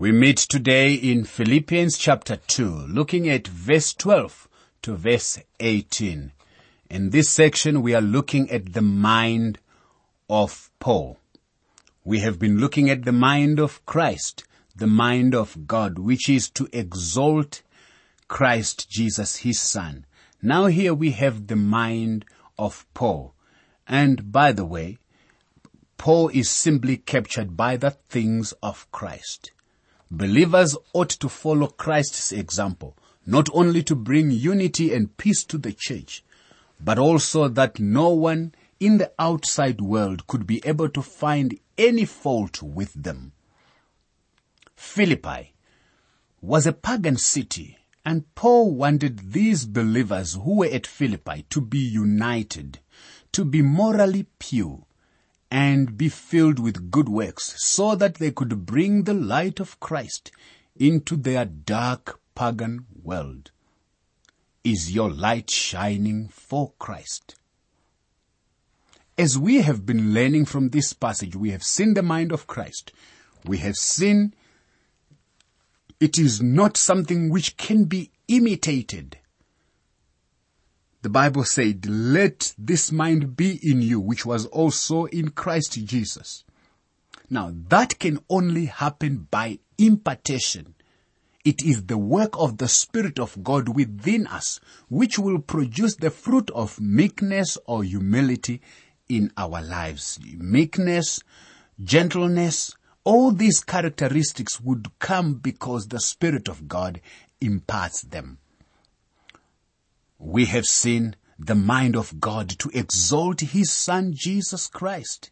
We meet today in Philippians chapter 2, looking at verse 12 to verse 18. In this section, we are looking at the mind of Paul. We have been looking at the mind of Christ, the mind of God, which is to exalt Christ Jesus, his son. Now here we have the mind of Paul. And by the way, Paul is simply captured by the things of Christ. Believers ought to follow Christ's example, not only to bring unity and peace to the church, but also that no one in the outside world could be able to find any fault with them. Philippi was a pagan city and Paul wanted these believers who were at Philippi to be united, to be morally pure, and be filled with good works so that they could bring the light of Christ into their dark pagan world. Is your light shining for Christ? As we have been learning from this passage, we have seen the mind of Christ. We have seen it is not something which can be imitated. The Bible said, let this mind be in you, which was also in Christ Jesus. Now that can only happen by impartation. It is the work of the Spirit of God within us, which will produce the fruit of meekness or humility in our lives. Meekness, gentleness, all these characteristics would come because the Spirit of God imparts them we have seen the mind of God to exalt His Son Jesus Christ.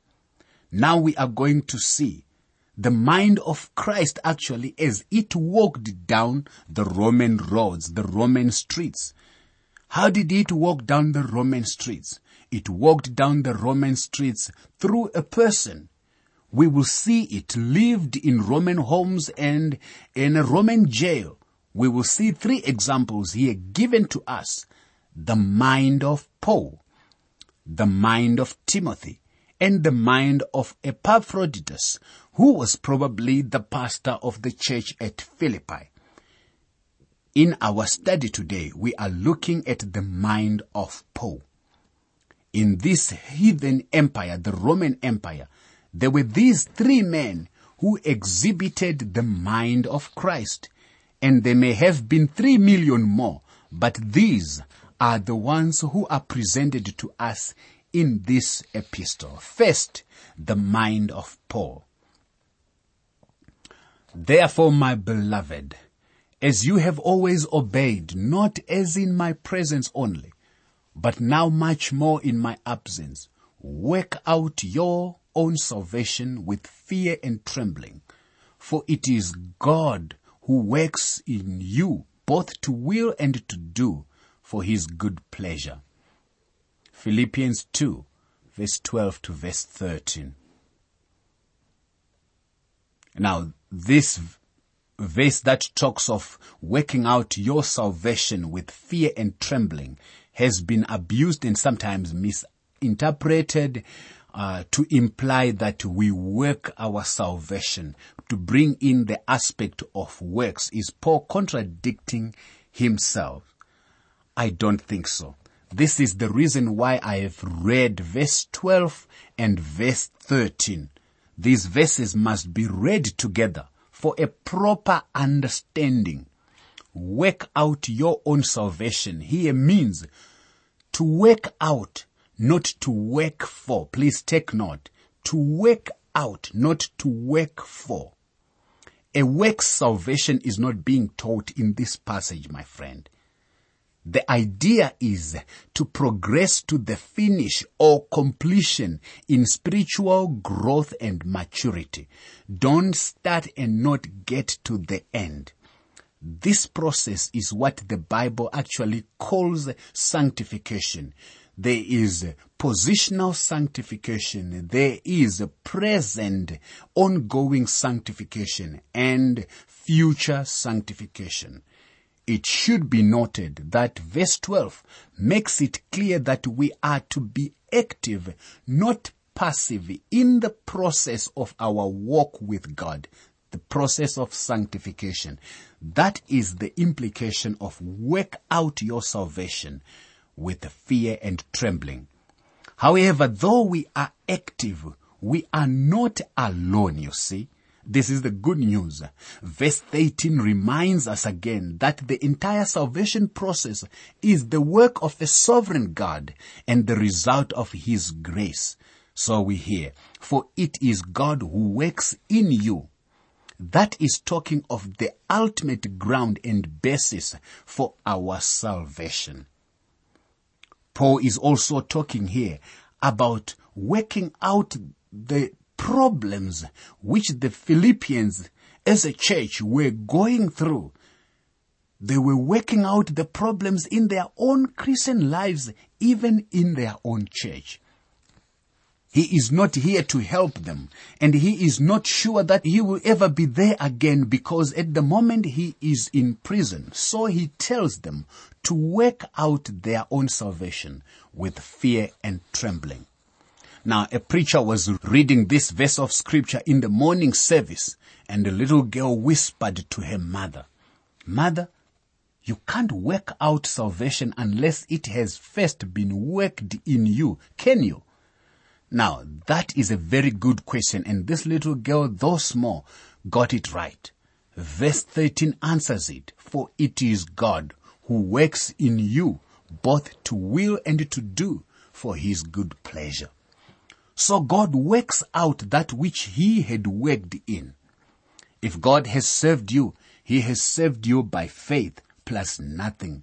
Now we are going to see the mind of Christ actually as it walked down the Roman roads, the Roman streets. How did it walk down the Roman streets? It walked down the Roman streets through a person. We will see it lived in Roman homes and in a Roman jail. We will see three examples here given to us the mind of Paul, the mind of Timothy, and the mind of Epaphroditus, who was probably the pastor of the church at Philippi. In our study today, we are looking at the mind of Paul. In this heathen empire, the Roman Empire, there were these three men who exhibited the mind of Christ. And there may have been three million more, but these are the ones who are presented to us in this epistle. First, the mind of Paul. Therefore, my beloved, as you have always obeyed, not as in my presence only, but now much more in my absence, work out your own salvation with fear and trembling. For it is God who works in you both to will and to do for his good pleasure. Philippians 2 verse 12 to verse 13. Now, this verse that talks of working out your salvation with fear and trembling has been abused and sometimes misinterpreted uh, to imply that we work our salvation to bring in the aspect of works is Paul contradicting himself. I don't think so. This is the reason why I have read verse 12 and verse 13. These verses must be read together for a proper understanding. Work out your own salvation here means to work out, not to work for. Please take note. To work out, not to work for. A work salvation is not being taught in this passage, my friend. The idea is to progress to the finish or completion in spiritual growth and maturity. Don't start and not get to the end. This process is what the Bible actually calls sanctification. There is positional sanctification. There is present ongoing sanctification and future sanctification. It should be noted that verse 12 makes it clear that we are to be active, not passive in the process of our walk with God. the process of sanctification. That is the implication of work out your salvation with fear and trembling. However, though we are active, we are not alone, you see. This is the good news. Verse 18 reminds us again that the entire salvation process is the work of a sovereign God and the result of His grace. So we hear, for it is God who works in you. That is talking of the ultimate ground and basis for our salvation. Paul is also talking here about working out the problems which the Philippians as a church were going through. They were working out the problems in their own Christian lives, even in their own church. He is not here to help them and he is not sure that he will ever be there again because at the moment he is in prison. So he tells them to work out their own salvation with fear and trembling. Now, a preacher was reading this verse of scripture in the morning service and a little girl whispered to her mother, Mother, you can't work out salvation unless it has first been worked in you, can you? Now, that is a very good question and this little girl, though small, got it right. Verse 13 answers it, for it is God who works in you both to will and to do for his good pleasure. So God works out that which He had worked in. If God has served you, He has served you by faith plus nothing.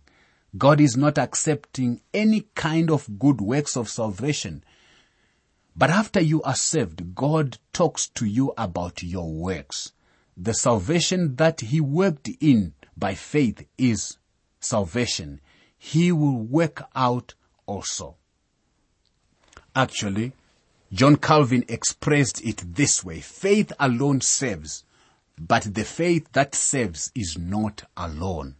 God is not accepting any kind of good works of salvation. But after you are saved, God talks to you about your works. The salvation that He worked in by faith is salvation. He will work out also. Actually, John Calvin expressed it this way. Faith alone saves, but the faith that saves is not alone.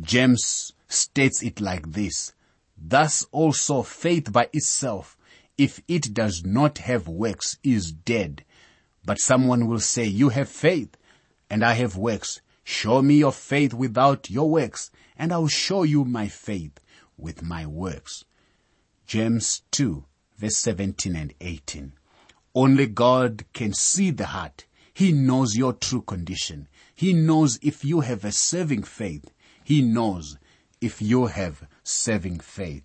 James states it like this. Thus also faith by itself, if it does not have works, is dead. But someone will say, you have faith and I have works. Show me your faith without your works and I'll show you my faith with my works. James 2 verse 17 and 18. Only God can see the heart. He knows your true condition. He knows if you have a serving faith. He knows if you have serving faith.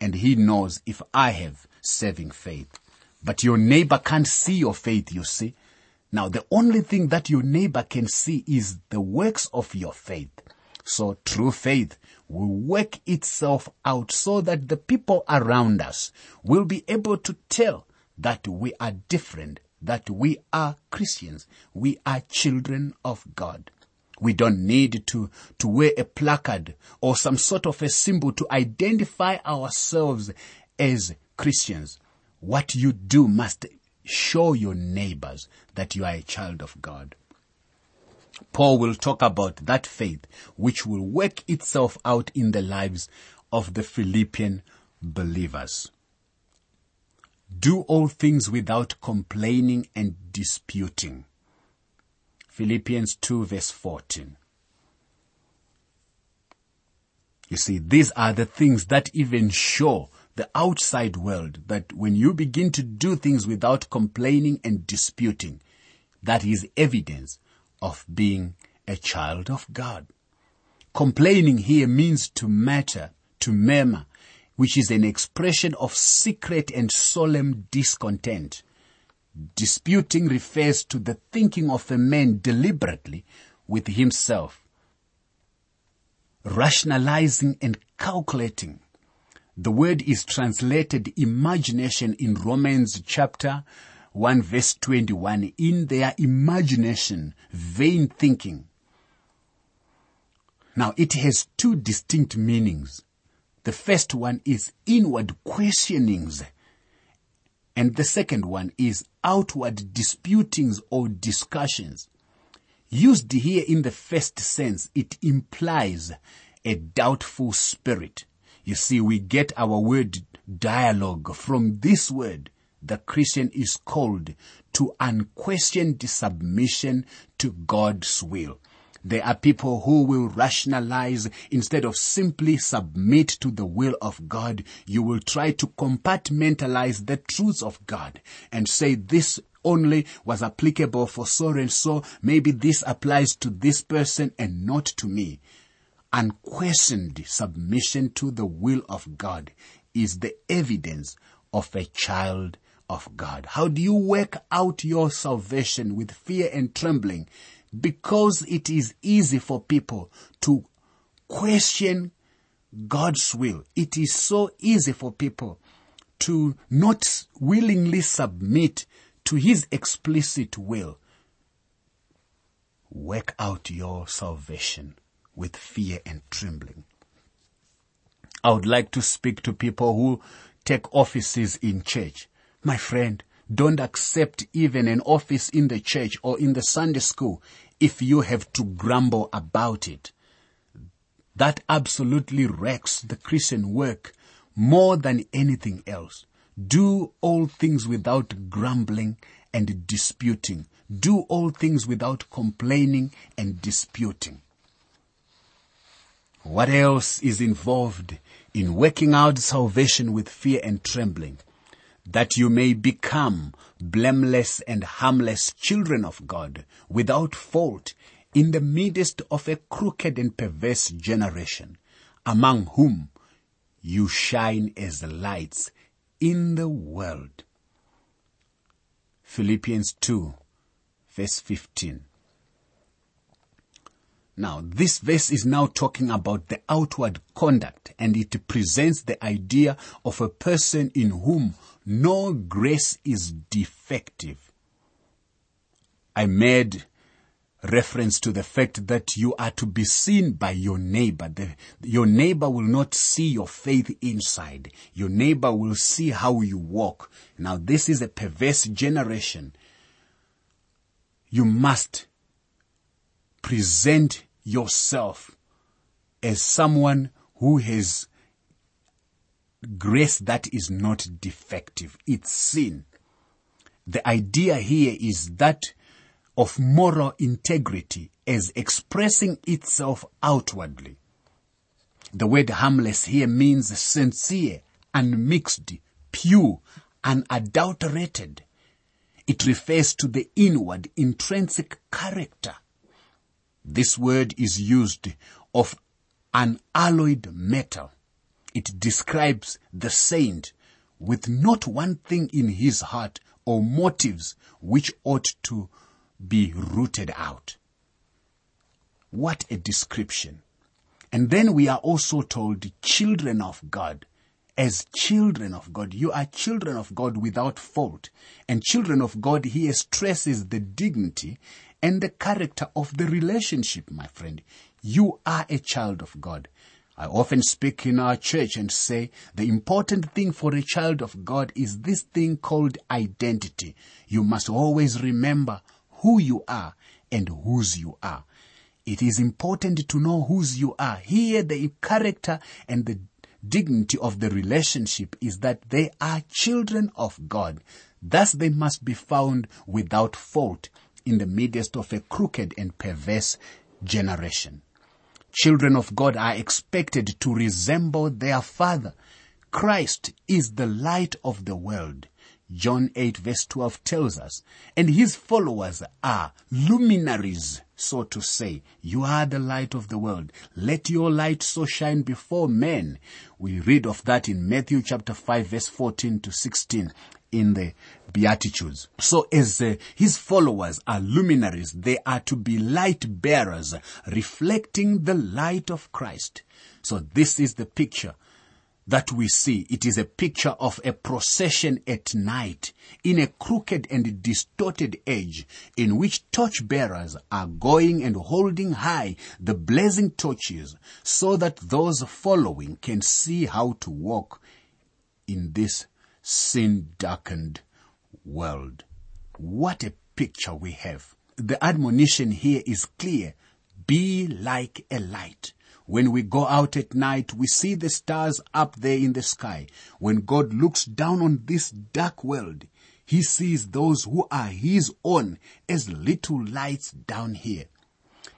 And He knows if I have serving faith. But your neighbor can't see your faith, you see. Now the only thing that your neighbor can see is the works of your faith. So true faith will work itself out so that the people around us will be able to tell that we are different, that we are Christians, we are children of God. We don't need to, to wear a placard or some sort of a symbol to identify ourselves as Christians. What you do must show your neighbors that you are a child of God. Paul will talk about that faith which will work itself out in the lives of the Philippian believers. Do all things without complaining and disputing. Philippians 2 verse 14. You see, these are the things that even show the outside world that when you begin to do things without complaining and disputing, that is evidence of being a child of God. Complaining here means to matter, to murmur, which is an expression of secret and solemn discontent. Disputing refers to the thinking of a man deliberately with himself, rationalizing and calculating. The word is translated imagination in Romans chapter 1 verse 21, in their imagination, vain thinking. Now it has two distinct meanings. The first one is inward questionings. And the second one is outward disputings or discussions. Used here in the first sense, it implies a doubtful spirit. You see, we get our word dialogue from this word the Christian is called to unquestioned submission to God's will. There are people who will rationalize instead of simply submit to the will of God. You will try to compartmentalize the truths of God and say this only was applicable for so and so. Maybe this applies to this person and not to me. Unquestioned submission to the will of God is the evidence of a child of God. How do you work out your salvation with fear and trembling? because it is easy for people to question God's will. It is so easy for people to not willingly submit to His explicit will. Work out your salvation with fear and trembling. I would like to speak to people who take offices in church. My friend, don't accept even an office in the church or in the Sunday school if you have to grumble about it. That absolutely wrecks the Christian work more than anything else. Do all things without grumbling and disputing. Do all things without complaining and disputing. What else is involved in working out salvation with fear and trembling? That you may become blameless and harmless children of God without fault in the midst of a crooked and perverse generation among whom you shine as lights in the world. Philippians 2 verse 15. Now, this verse is now talking about the outward conduct and it presents the idea of a person in whom no grace is defective. I made reference to the fact that you are to be seen by your neighbor. The, your neighbor will not see your faith inside. Your neighbor will see how you walk. Now this is a perverse generation. You must present yourself as someone who has grace that is not defective. It's sin. The idea here is that of moral integrity as expressing itself outwardly. The word harmless here means sincere, unmixed, pure, unadulterated. It refers to the inward, intrinsic character. This word is used of unalloyed metal it describes the saint with not one thing in his heart or motives which ought to be rooted out. What a description. And then we are also told children of God. As children of God, you are children of God without fault. And children of God here stresses the dignity and the character of the relationship, my friend. You are a child of God. I often speak in our church and say the important thing for a child of God is this thing called identity. You must always remember who you are and whose you are. It is important to know whose you are. Here the character and the dignity of the relationship is that they are children of God. Thus they must be found without fault in the midst of a crooked and perverse generation. Children of God are expected to resemble their father. Christ is the light of the world. John 8 verse 12 tells us, and his followers are luminaries, so to say. You are the light of the world. Let your light so shine before men. We read of that in Matthew chapter 5 verse 14 to 16 in the Beatitudes. So as uh, his followers are luminaries, they are to be light bearers, reflecting the light of Christ. So this is the picture that we see. It is a picture of a procession at night in a crooked and distorted age in which torch bearers are going and holding high the blazing torches so that those following can see how to walk in this sin darkened world. What a picture we have. The admonition here is clear. Be like a light. When we go out at night, we see the stars up there in the sky. When God looks down on this dark world, He sees those who are his own as little lights down here.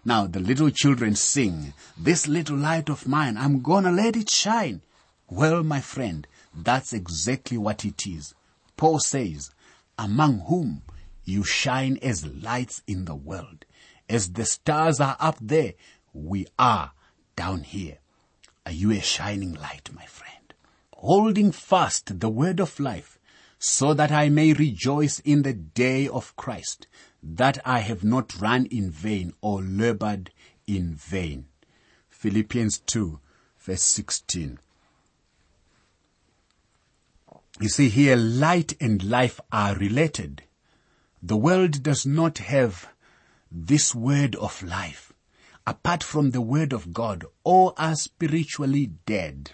Now the little children sing, this little light of mine, I'm gonna let it shine. Well, my friend, that's exactly what it is. Paul says, among whom you shine as lights in the world. As the stars are up there, we are down here. Are you a shining light, my friend? Holding fast the word of life, so that I may rejoice in the day of Christ, that I have not run in vain or labored in vain. Philippians 2 verse 16. You see here, light and life are related. The world does not have this word of life. Apart from the word of God, all are spiritually dead.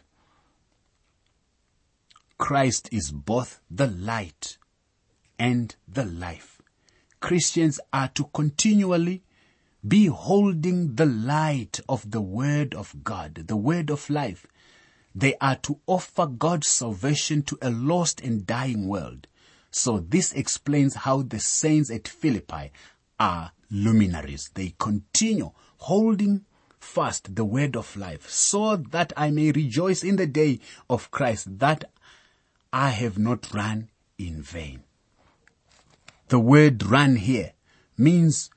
Christ is both the light and the life. Christians are to continually be holding the light of the word of God, the word of life. They are to offer God's salvation to a lost and dying world. So this explains how the saints at Philippi are luminaries. They continue holding fast the word of life so that I may rejoice in the day of Christ that I have not run in vain. The word run here means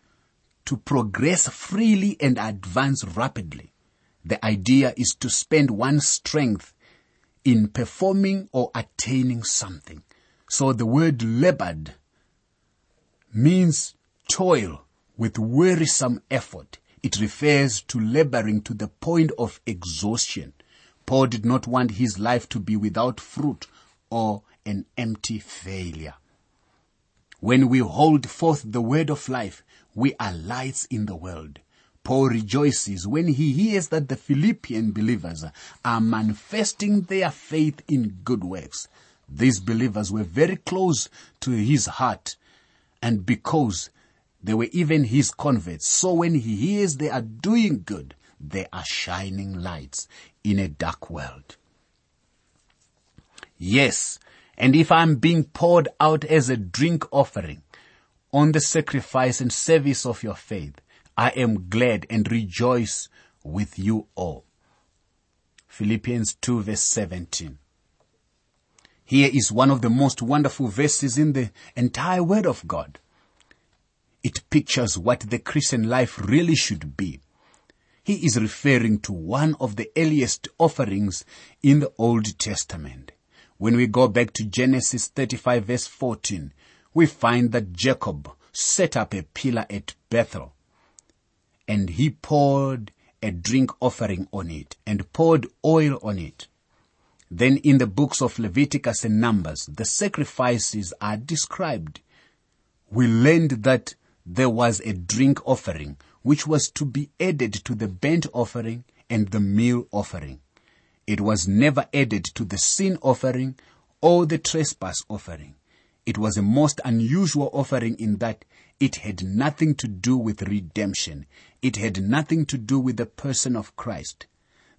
to progress freely and advance rapidly. The idea is to spend one's strength in performing or attaining something. So the word labored means toil with wearisome effort. It refers to laboring to the point of exhaustion. Paul did not want his life to be without fruit or an empty failure. When we hold forth the word of life, we are lights in the world. Paul rejoices when he hears that the Philippian believers are manifesting their faith in good works. These believers were very close to his heart and because they were even his converts. So when he hears they are doing good, they are shining lights in a dark world. Yes, and if I'm being poured out as a drink offering on the sacrifice and service of your faith, I am glad and rejoice with you all. Philippians 2 verse 17. Here is one of the most wonderful verses in the entire Word of God. It pictures what the Christian life really should be. He is referring to one of the earliest offerings in the Old Testament. When we go back to Genesis 35 verse 14, we find that Jacob set up a pillar at Bethel and he poured a drink offering on it and poured oil on it. Then in the books of Leviticus and Numbers, the sacrifices are described. We learned that there was a drink offering which was to be added to the burnt offering and the meal offering. It was never added to the sin offering or the trespass offering. It was a most unusual offering in that it had nothing to do with redemption. It had nothing to do with the person of Christ.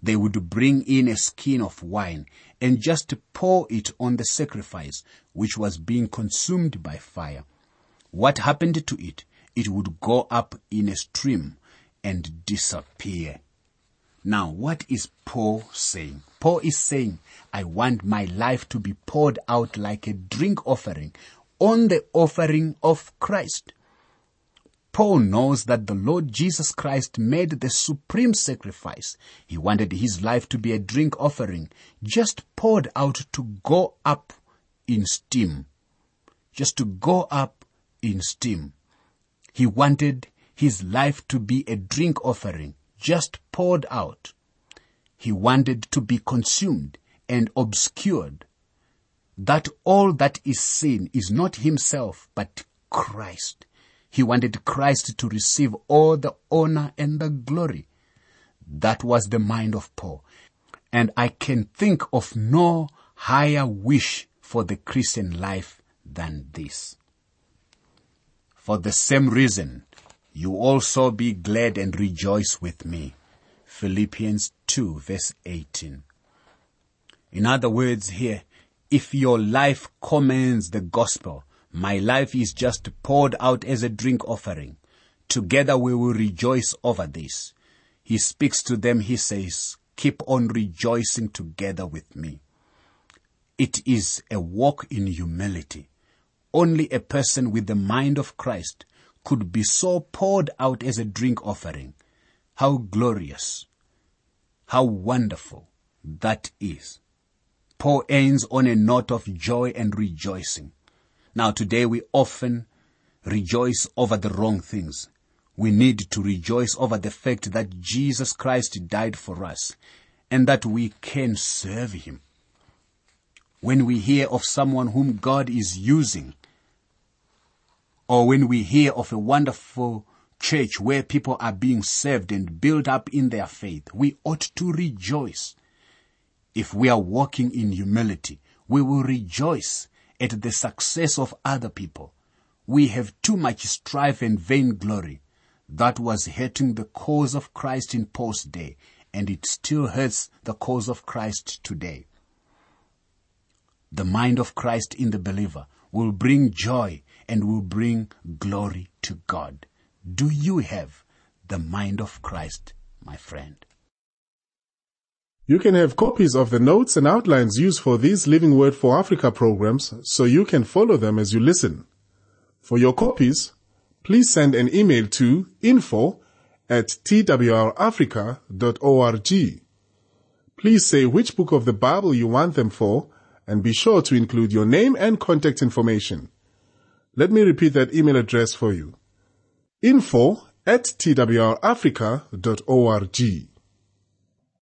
They would bring in a skin of wine and just pour it on the sacrifice which was being consumed by fire. What happened to it? It would go up in a stream and disappear. Now, what is Paul saying? Paul is saying, I want my life to be poured out like a drink offering on the offering of Christ. Paul knows that the Lord Jesus Christ made the supreme sacrifice. He wanted his life to be a drink offering, just poured out to go up in steam. Just to go up in steam. He wanted his life to be a drink offering, just poured out. He wanted to be consumed and obscured. That all that is seen is not himself, but Christ. He wanted Christ to receive all the honor and the glory. That was the mind of Paul. And I can think of no higher wish for the Christian life than this. For the same reason, you also be glad and rejoice with me. Philippians 2 verse 18. In other words here, if your life commends the gospel, My life is just poured out as a drink offering. Together we will rejoice over this. He speaks to them. He says, keep on rejoicing together with me. It is a walk in humility. Only a person with the mind of Christ could be so poured out as a drink offering. How glorious, how wonderful that is. Paul ends on a note of joy and rejoicing. Now today we often rejoice over the wrong things. We need to rejoice over the fact that Jesus Christ died for us and that we can serve Him. When we hear of someone whom God is using, or when we hear of a wonderful church where people are being served and built up in their faith, we ought to rejoice. If we are walking in humility, we will rejoice at the success of other people. We have too much strife and vainglory that was hurting the cause of Christ in Paul's day, and it still hurts the cause of Christ today. The mind of Christ in the believer will bring joy and will bring glory to God. Do you have the mind of Christ, my friend? You can have copies of the notes and outlines used for these Living Word for Africa programs so you can follow them as you listen. For your copies, please send an email to info at twrafrica.org. Please say which book of the Bible you want them for and be sure to include your name and contact information. Let me repeat that email address for you. info at twrafrica.org.